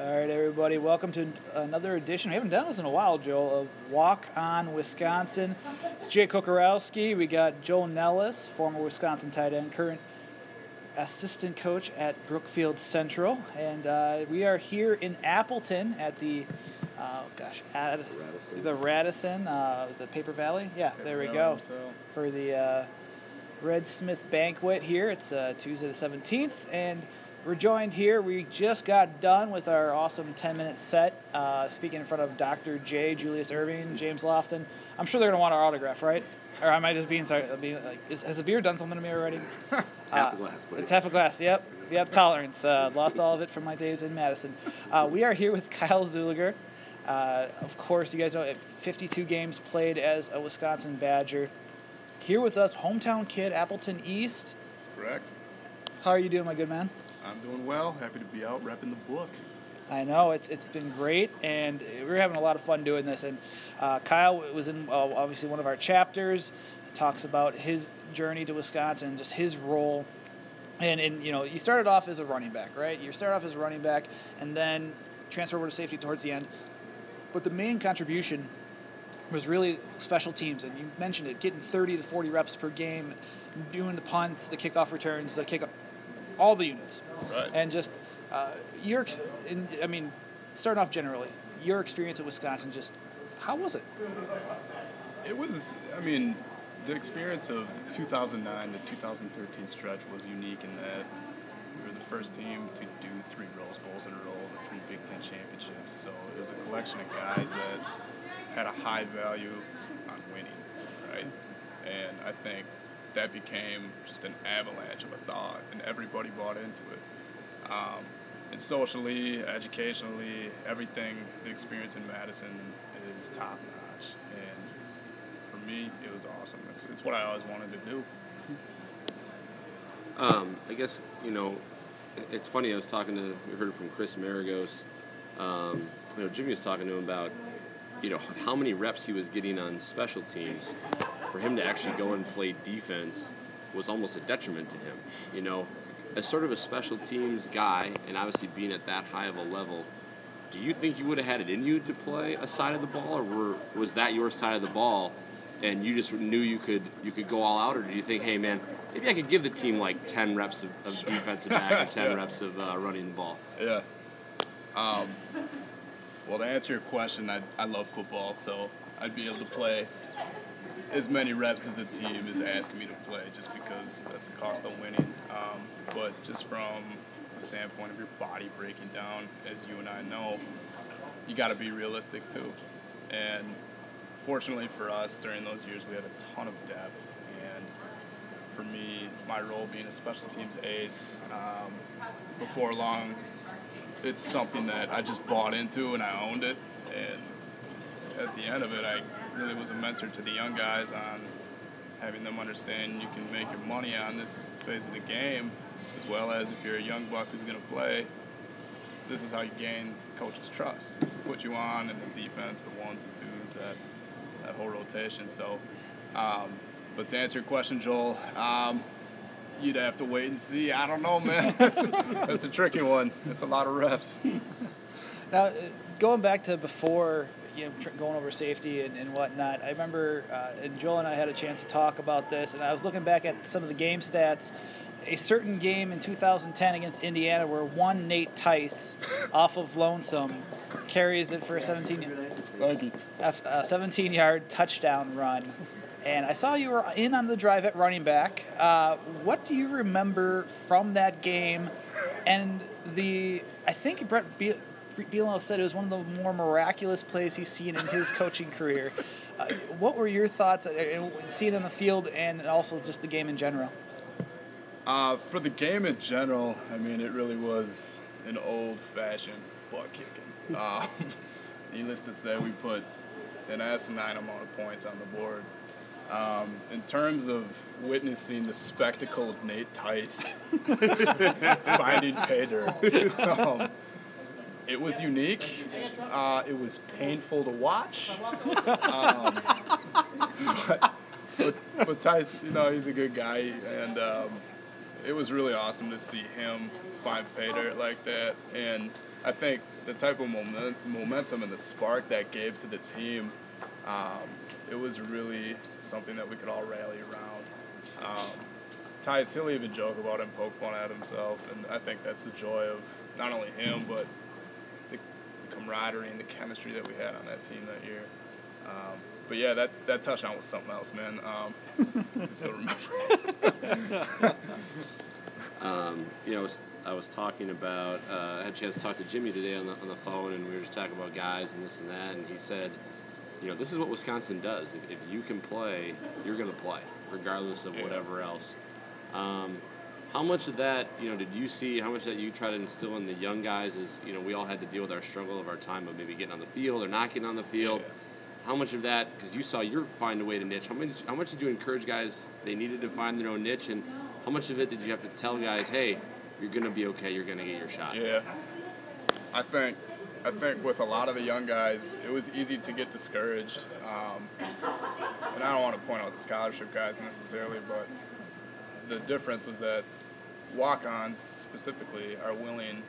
All right, everybody, welcome to another edition. We haven't done this in a while, Joel, of Walk On Wisconsin. It's Jay Kocorowski. We got Joel Nellis, former Wisconsin tight end, current assistant coach at Brookfield Central, and uh, we are here in Appleton at the, uh, gosh, at Radisson. the Radisson, uh, the Paper Valley. Yeah, there we go for the uh, Red Smith banquet here. It's uh, Tuesday the 17th, and we're joined here. We just got done with our awesome 10 minute set, uh, speaking in front of Dr. J, Julius Erving, James Lofton. I'm sure they're going to want our autograph, right? Or am I just being sorry? Being like, is, has the beer done something to me already? It's half the glass, buddy. It's half a glass. Yep. Yep. Tolerance. Uh, lost all of it from my days in Madison. Uh, we are here with Kyle Zuleger. Uh, of course, you guys know 52 games played as a Wisconsin Badger. Here with us, hometown kid, Appleton East. Correct. How are you doing, my good man? I'm doing well. Happy to be out repping the book. I know it's it's been great, and we're having a lot of fun doing this. And uh, Kyle was in uh, obviously one of our chapters. Talks about his journey to Wisconsin, just his role. And, and you know, you started off as a running back, right? You started off as a running back, and then transferred over to safety towards the end. But the main contribution was really special teams, and you mentioned it, getting 30 to 40 reps per game, doing the punts, the kickoff returns, the kick, all the units, Right. and just uh, your, in, I mean, starting off generally, your experience at Wisconsin, just how was it? It was, I mean, the experience of 2009 to 2013 stretch was unique in that we were the first team to do three Rose Bowls in a row, the three Big Ten championships. So it was a collection of guys that had a high value on winning, right? And I think that became just an avalanche of a thought, and everybody bought into it. Um, and socially, educationally, everything, the experience in Madison is top notch. And for me, it was awesome. It's, it's what I always wanted to do. Um, I guess you know, it's funny. I was talking to we heard it from Chris Maragos. Um, you know, Jimmy was talking to him about you know how many reps he was getting on special teams. For him to actually go and play defense was almost a detriment to him. You know, as sort of a special teams guy, and obviously being at that high of a level. Do you think you would have had it in you to play a side of the ball, or were, was that your side of the ball, and you just knew you could you could go all out, or do you think, hey man, maybe I could give the team like ten reps of, of defensive back or ten Yeah. reps of uh, running the ball? Yeah. Um, well, to answer your question, I, I love football, so I'd be able to play as many reps as the team is asking me to play just because that's the cost of winning. Um, but just from a standpoint of your body breaking down, as you and I know, you got to be realistic too. And fortunately for us, during those years, we had a ton of depth. And for me, my role being a special teams ace, um, before long, it's something that I just bought into and I owned it. And at the end of it, I really was a mentor to the young guys on having them understand you can make your money on this phase of the game, as well as if you're a young buck who's going to play. This is how you gain coach's trust. Put you on in the defense, the ones, the twos, that that whole rotation. So, um, but to answer your question, Joel, um, you'd have to wait and see. I don't know, man. that's, a, that's a tricky one. That's a lot of reps. Now, going back to before, you know, tr- going over safety and, and whatnot, I remember, uh, and Joel and I had a chance to talk about this, and I was looking back at some of the game stats. A certain game in 2010 against Indiana where one Nate Tice off of Lonesome carries it for a 17 a 17 yard touchdown run. And I saw you were in on the drive at running back. Uh, what do you remember from that game? And the, I think Bret Be- Bielema said it was one of the more miraculous plays he's seen in his coaching career. Uh, what were your thoughts, uh, uh, seeing it on the field and also just the game in general? Uh, for the game in general, I mean, it really was an old-fashioned butt kicking. Um, needless to say, we put an asinine amount of points on the board. Um, in terms of witnessing the spectacle of Nate Tice finding dirt, um, it was unique. Uh, it was painful to watch. Um, but, but, but Tice, you know, he's a good guy, and um, it was really awesome to see him find pay dirt like that, and I think the type of moment, momentum and the spark that gave to the team, um, it was really something that we could all rally around. Um, Tice, he'll even joke about him, poke fun at himself, and I think that's the joy of not only him, but camaraderie and the chemistry that we had on that team that year. Um, but yeah, that, that touchdown was something else, man. Um, I still remember. Um, you know, I was, I was talking about, uh, I had a chance to talk to Jimmy today on the, on the phone, and we were just talking about guys and this and that, and he said, you know, this is what Wisconsin does. If, if you can play, you're going to play, regardless of Yeah. whatever else. Um, how much of that, you know, did you see? How much that you try to instill in the young guys is, you know, we all had to deal with our struggle of our time of maybe getting on the field or not getting on the field. Yeah. How much of that, because you saw your find a way to niche. How much? How much did you encourage guys they needed to find their own niche, and how much of it did you have to tell guys, hey, you're gonna be okay, you're gonna get your shot? Yeah, I think I think with a lot of the young guys, it was easy to get discouraged. Um, and I don't want to point out the scholarship guys necessarily, but the difference was that walk-ons specifically are willing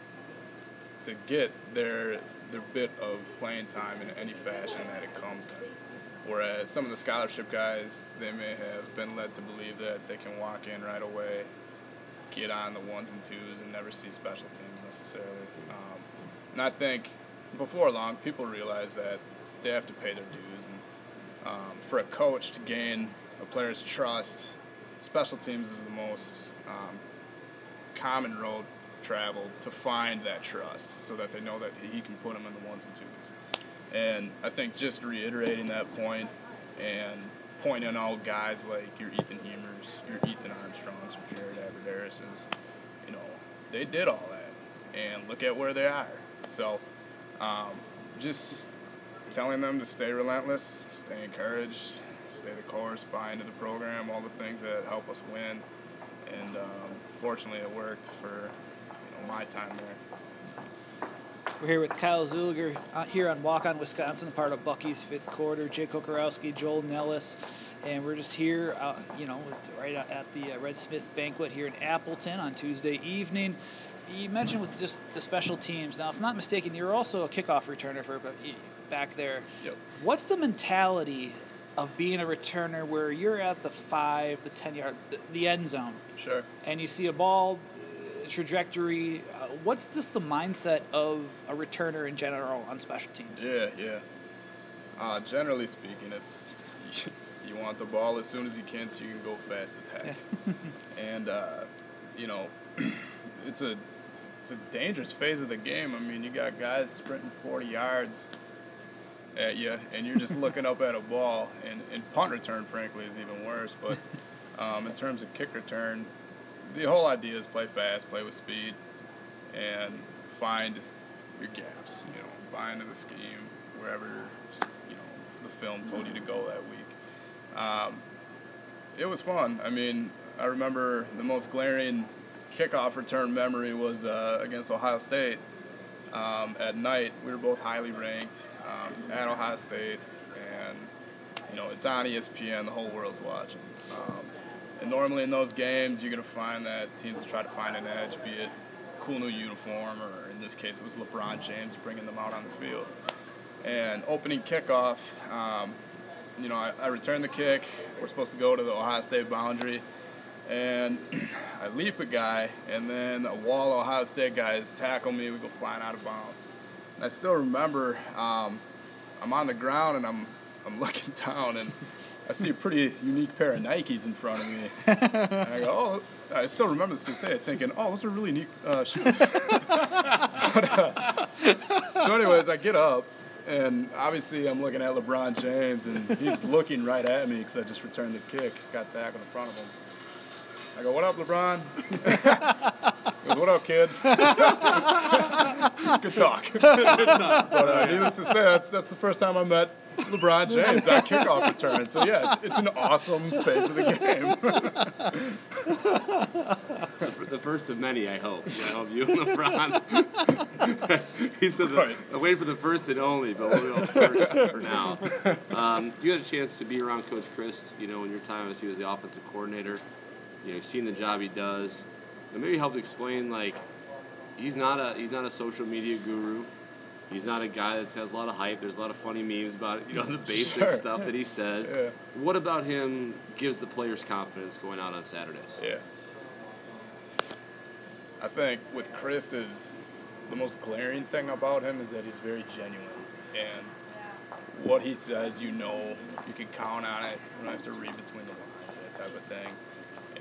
to get their their bit of playing time in any fashion that it comes in. Whereas some of the scholarship guys, they may have been led to believe that they can walk in right away, get on the ones and twos, and never see special teams necessarily. Um, and I think before long, people realize that they have to pay their dues. And um, for a coach to gain a player's trust, special teams is the most um, common road traveled to find that trust so that they know that he can put them in the ones and twos. And I think just reiterating that point and pointing out guys like your Ethan Hemers, your Ethan Armstrongs, your Jared Abbrederis's, you know, they did all that. And look at where they are. So um, just telling them to stay relentless, stay encouraged, stay the course, buy into the program, all the things that help us win. And um, fortunately, it worked for you know, my time there. We're here with Kyle Zuleger uh, here on Walk On Wisconsin, part of Bucky's fifth quarter. Jake Kocorowski, Joel Nellis, and we're just here, uh, you know, right at the uh, Red Smith banquet here in Appleton on Tuesday evening. You mentioned with just the special teams. Now, if I'm not mistaken, you're also a kickoff returner for back there. Yep. What's the mentality of being a returner where you're at the five, the ten yard, the, end zone, Sure. and you see a ball uh, trajectory? Uh, what's just the mindset of a returner in general on special teams? Yeah, yeah. Uh, generally speaking, it's you want the ball as soon as you can so you can go fast as heck. and uh, you know, it's a it's a dangerous phase of the game. I mean, you got guys sprinting 40 yards at you, and you're just looking up at a ball. And, and punt return, frankly, is even worse. But um, in terms of kick return, the whole idea is play fast, play with speed, and find your gaps. You know, buy into the scheme wherever you know the film told you to go that week. Um, it was fun. I mean, I remember the most glaring kickoff return memory was uh, against Ohio State. Um, at night, we were both highly ranked. Um, it's at Ohio State, and you know it's on ESPN. The whole world's watching. Um, and normally in those games, you're gonna find that teams will try to find an edge, be it cool new uniform, or in this case, it was LeBron James bringing them out on the field. And opening kickoff, um, you know, I, I returned the kick. We're supposed to go to the Ohio State boundary, and I leap a guy, and then a wall Ohio State guys tackle me. We go flying out of bounds. And I still remember um, I'm on the ground and I'm I'm looking down and I see a pretty unique pair of Nikes in front of me. and I go, oh, I still remember this to this day, thinking, oh, those are really neat uh, shoes. But, uh, so, anyways, I get up and obviously I'm looking at LeBron James and he's looking right at me because I just returned the kick, got tackled in front of him. I go, what up, LeBron? goes, what up, kid? Good talk. but uh, needless to say, that's, that's the first time I met LeBron James at kickoff return. So, yeah, it's, it's an awesome phase of the game. The first of many, I hope. I hope you and LeBron. he said, the, Right. I'm waiting for the first and only, but we'll go first for now. Um, you had a chance to be around Coach Chryst, you know, in your time as he was the offensive coordinator. You know, you've seen the job he does. and maybe help explain like he's not a he's not a social media guru. He's not a guy that has a lot of hype. There's a lot of funny memes about it, you know the basic Sure. stuff that he says. Yeah. What about him gives the players confidence going out on Saturdays? Yeah. I think with Chryst is the most glaring thing about him is that he's very genuine and what he says you know you can count on it you don't have to read between the lines that type of thing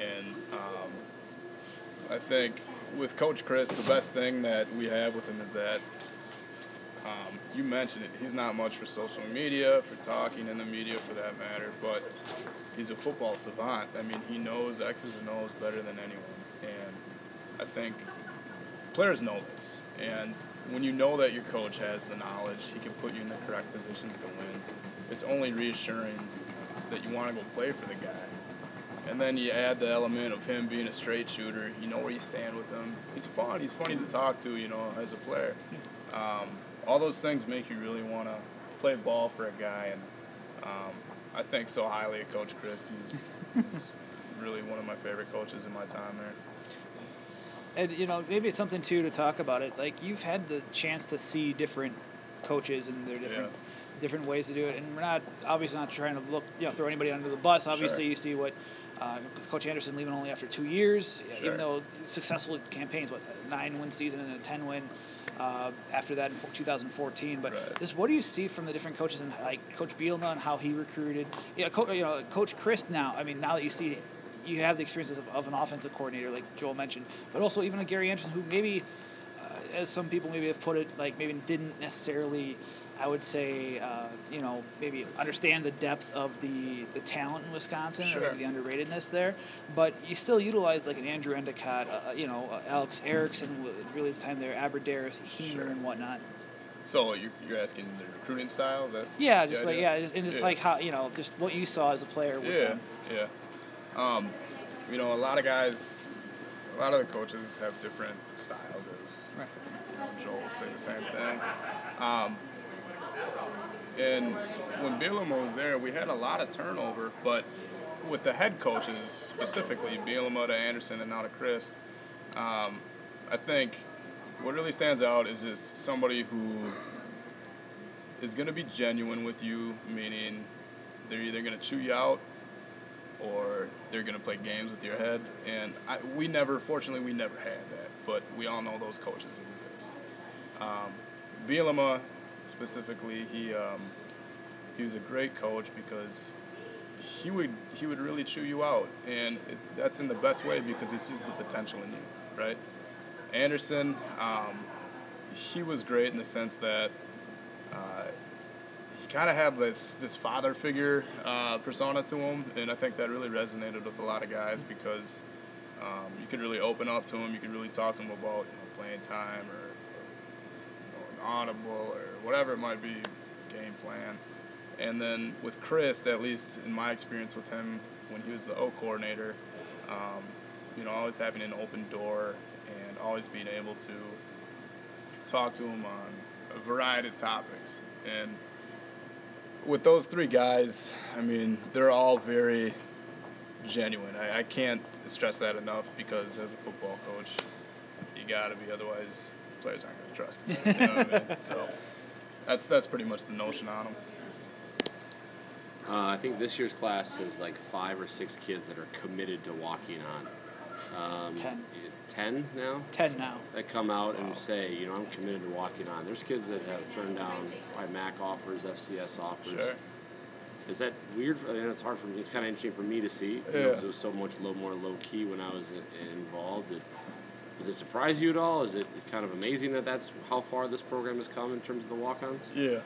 and um, I think with Coach Chryst the best thing that we have with him is that um, you mentioned it he's not much for social media for talking in the media for that matter but he's a football savant. I mean, he knows X's and O's better than anyone, and I think players know this. And when you know that your coach has the knowledge, he can put you in the correct positions to win. It's only reassuring that you want to go play for the guy. And then you add the element of him being a straight shooter. You know where you stand with him. He's fun. He's funny to talk to. You know, as a player. Um, all those things make you really want to play ball for a guy. And um, I think so highly of Coach Chryst. He's, he's really one of my favorite coaches in my time there. And you know, maybe it's something too to talk about it. Like you've had the chance to see different coaches and their different different ways to do it. And we're not obviously not trying to look, you know, throw anybody under the bus. Obviously, Sure. you see what uh, with Coach Anderson leaving only after two years, Sure. even though successful campaigns, what nine win season and a ten win. Uh, after that in 2014, but Right. just what do you see from the different coaches and like Coach Bielema and how he recruited? Yeah, Co- you know, Coach Chryst. Now, I mean, now that you see, you have the experiences of, of an offensive coordinator like Joel mentioned, but also even a Gary Anderson who maybe uh, as some people maybe have put it, like maybe didn't necessarily, I would say, uh, you know, maybe understand the depth of the, the talent in Wisconsin Sure. or the underratedness there. But you still utilized like an Andrew Endicott, uh, you know, uh, Alex Erickson, really his time there, Abbrederis, Hemer, Sure. and whatnot. So you're, you're asking the recruiting style? That Yeah, just like yeah, and just Yeah. like how you know, just what you saw as a player with Yeah, them. yeah. Um, you know, a lot of guys, a lot of the coaches have different styles. As Right. you know, Joel will say the same thing. Um, and when Bielema was there, we had a lot of turnover, but with the head coaches specifically, Bielema to Anderson and now to Chryst, um, I think what really stands out is just somebody who is going to be genuine with you, meaning they're either going to chew you out or they're going to play games with your head. And I, we never, fortunately, we never had that, but we all know those coaches exist. Um, Bielema, specifically, he um, he was a great coach because he would he would really chew you out, and it, that's in the best way because he sees the potential in you, right? Anderson, um, he was great in the sense that uh, he kind of had this this father figure uh, persona to him, and I think that really resonated with a lot of guys because um, you could really open up to him, you could really talk to him about you know, playing time or, audible or whatever it might be, game plan. And then with Chryst, at least in my experience with him when he was the O coordinator, um, you know, always having an open door and always being able to talk to him on a variety of topics. And with those three guys, I mean, they're all very genuine. I, I can't stress that enough because as a football coach, you got to be, otherwise players aren't going to trust you. you know what I mean? So that's that's pretty much the notion on them. Uh, I think this year's class is like five or six kids that are committed to walking on. Um, Ten. Ten now Ten now. that come out and say, you know, I'm committed to walking on. There's kids that have turned down probably MAC offers, FCS offers. Sure. Is that weird? For, I mean, it's hard for me. It's kind of interesting for me to see you know, it was so much low, more low key when I was involved. Did, does it surprise you at all? Is it kind of amazing that that's how far this program has come in terms of the walk-ons? Yeah.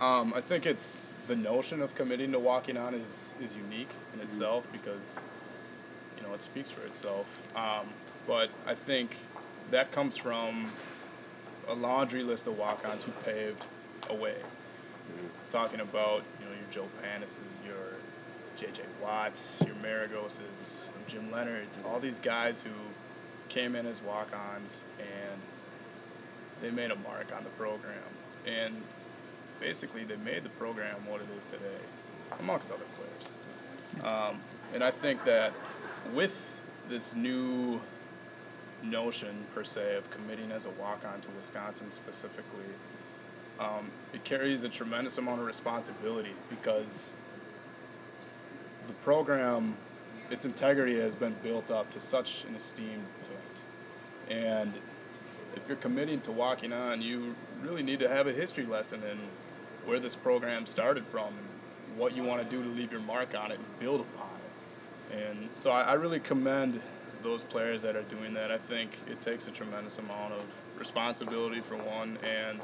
Um, I think it's the notion of committing to walking on is is unique in itself because you know it speaks for itself. Um, but I think that comes from a laundry list of walk-ons who paved a way. Talking about you know your Joe Panos's, your J.J. Watts, your Maragoses, Jim Leonhard's, all these guys who came in as walk-ons and they made a mark on the program. And basically, they made the program what it is today, amongst other players. Um, and I think that with this new notion per se of committing as a walk-on to Wisconsin specifically, um, it carries a tremendous amount of responsibility because the program, its integrity has been built up to such an esteemed point, and if you're committing to walking on, you really need to have a history lesson in where this program started from and what you want to do to leave your mark on it and build upon it. And so I, I really commend those players that are doing that. I think it takes a tremendous amount of responsibility for one and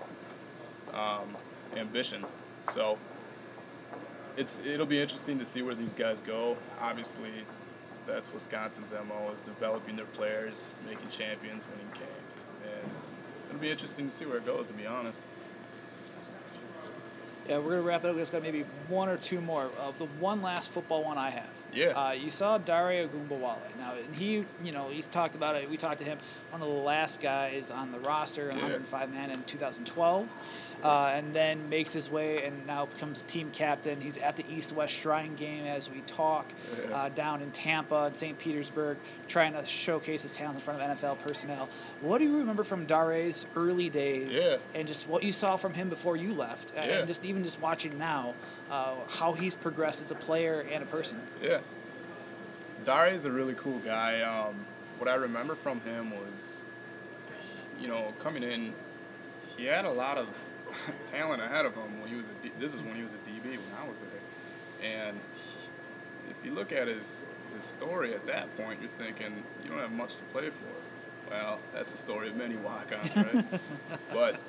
um, ambition. So it's it'll be interesting to see where these guys go. Obviously, that's Wisconsin's mo is developing their players, making champions, winning games, and it'll be interesting to see where it goes. To be honest. Yeah, we're gonna wrap it up. We've got maybe one or two more. Uh, the one last football one I have. Yeah. Uh, you saw Dario Ogunbowale. Now he, you know, he's talked about it. We talked to him. One of the last guys on the roster, Yeah. 105 man in 2012, uh, and then makes his way and now becomes team captain. He's at the East-West Shrine game as we talk uh, down in Tampa and St. Petersburg, trying to showcase his talent in front of NFL personnel. What do you remember from Dare's early days? Yeah. And just what you saw from him before you left, Yeah. and just even just watching now, uh, how he's progressed as a player and a person. Yeah. Dari is a really cool guy. Um, what I remember from him was, you know, coming in, he had a lot of talent ahead of him when he was a D, this is when he was a DB when I was there. And if you look at his his story at that point, you're thinking you don't have much to play for. Well, that's the story of many walk-ons, right? but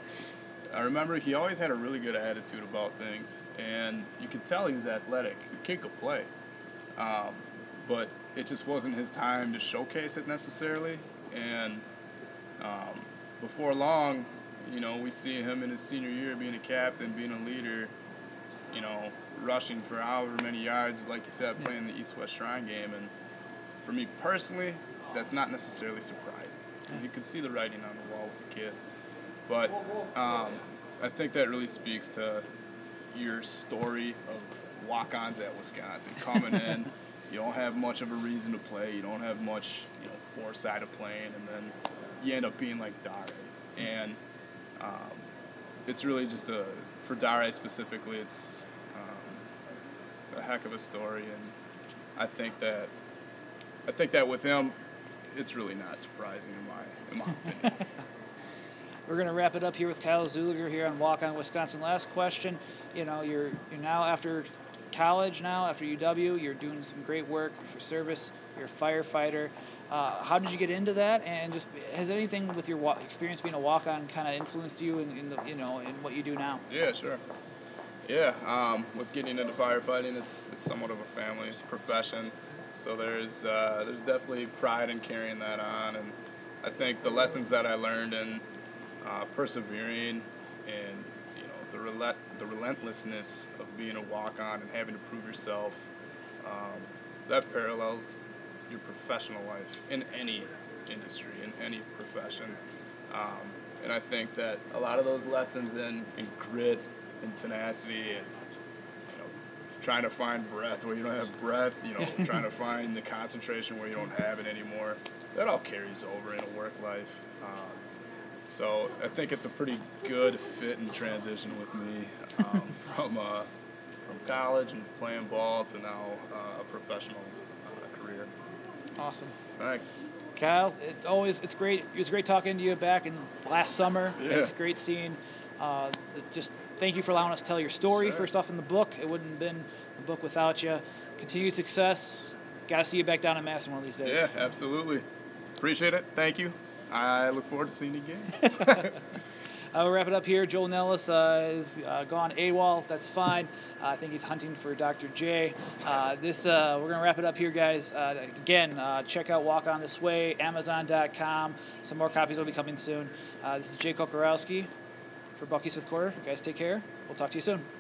I remember he always had a really good attitude about things, and you could tell he was athletic. The kid could play, um, but it just wasn't his time to showcase it necessarily. And um, before long, you know, we see him in his senior year being a captain, being a leader, you know, rushing for however many yards, like you said, playing the East-West Shrine game. And for me personally, that's not necessarily surprising because you can see the writing on the wall with the kid. But um, I think that really speaks to your story of walk-ons at Wisconsin coming in. You don't have much of a reason to play. You don't have much, you know, foresight of playing, and then you end up being like Dare. And um, it's really just a for Dare specifically. It's um, a heck of a story, and I think that I think that with him, it's really not surprising in my in my opinion. We're gonna wrap it up here with Kyle Zuleger here on Walk On Wisconsin. Last question. You know, you're you're now after college now after UW. You're doing some great work for service. You're a firefighter. Uh, how did you get into that? And just has anything with your experience being a walk-on kind of influenced you in, in the you know in what you do now? Yeah, sure. Yeah, um, with getting into firefighting, it's it's somewhat of a family profession, so there's uh, there's definitely pride in carrying that on, and I think the lessons that I learned in uh, persevering and you know the relent the relentlessness of being a walk-on and having to prove yourself, um, that parallels your professional life in any industry in any profession. Um, and I think that a lot of those lessons in, in grit and tenacity and you know, trying to find breath where you don't have breath, you know, trying to find the concentration where you don't have it anymore, that all carries over in a work life. Um, so I think it's a pretty good fit and transition with me um, from uh, from college and playing ball to now uh, a professional. Awesome. Thanks. Kyle, it's always it's great. It was great talking to you back in last summer. Yeah. It's great seeing. Uh, just thank you for allowing us to tell your story. Sure. First off, in the book, it wouldn't have been the book without you. Continued success. Got to see you back down in Madison one of these days. Yeah, absolutely. Appreciate it. Thank you. I look forward to seeing you again. Uh, we'll wrap it up here. Joel Nellis uh, is uh, gone AWOL. That's fine. Uh, I think he's hunting for Dr. J. Uh, this uh, we're gonna wrap it up here, guys. Again, check out Walk On This Way, Amazon.com. Some more copies will be coming soon. This is Jake Kocorowski for Bucky's Fifth Quarter. You guys take care. We'll talk to you soon.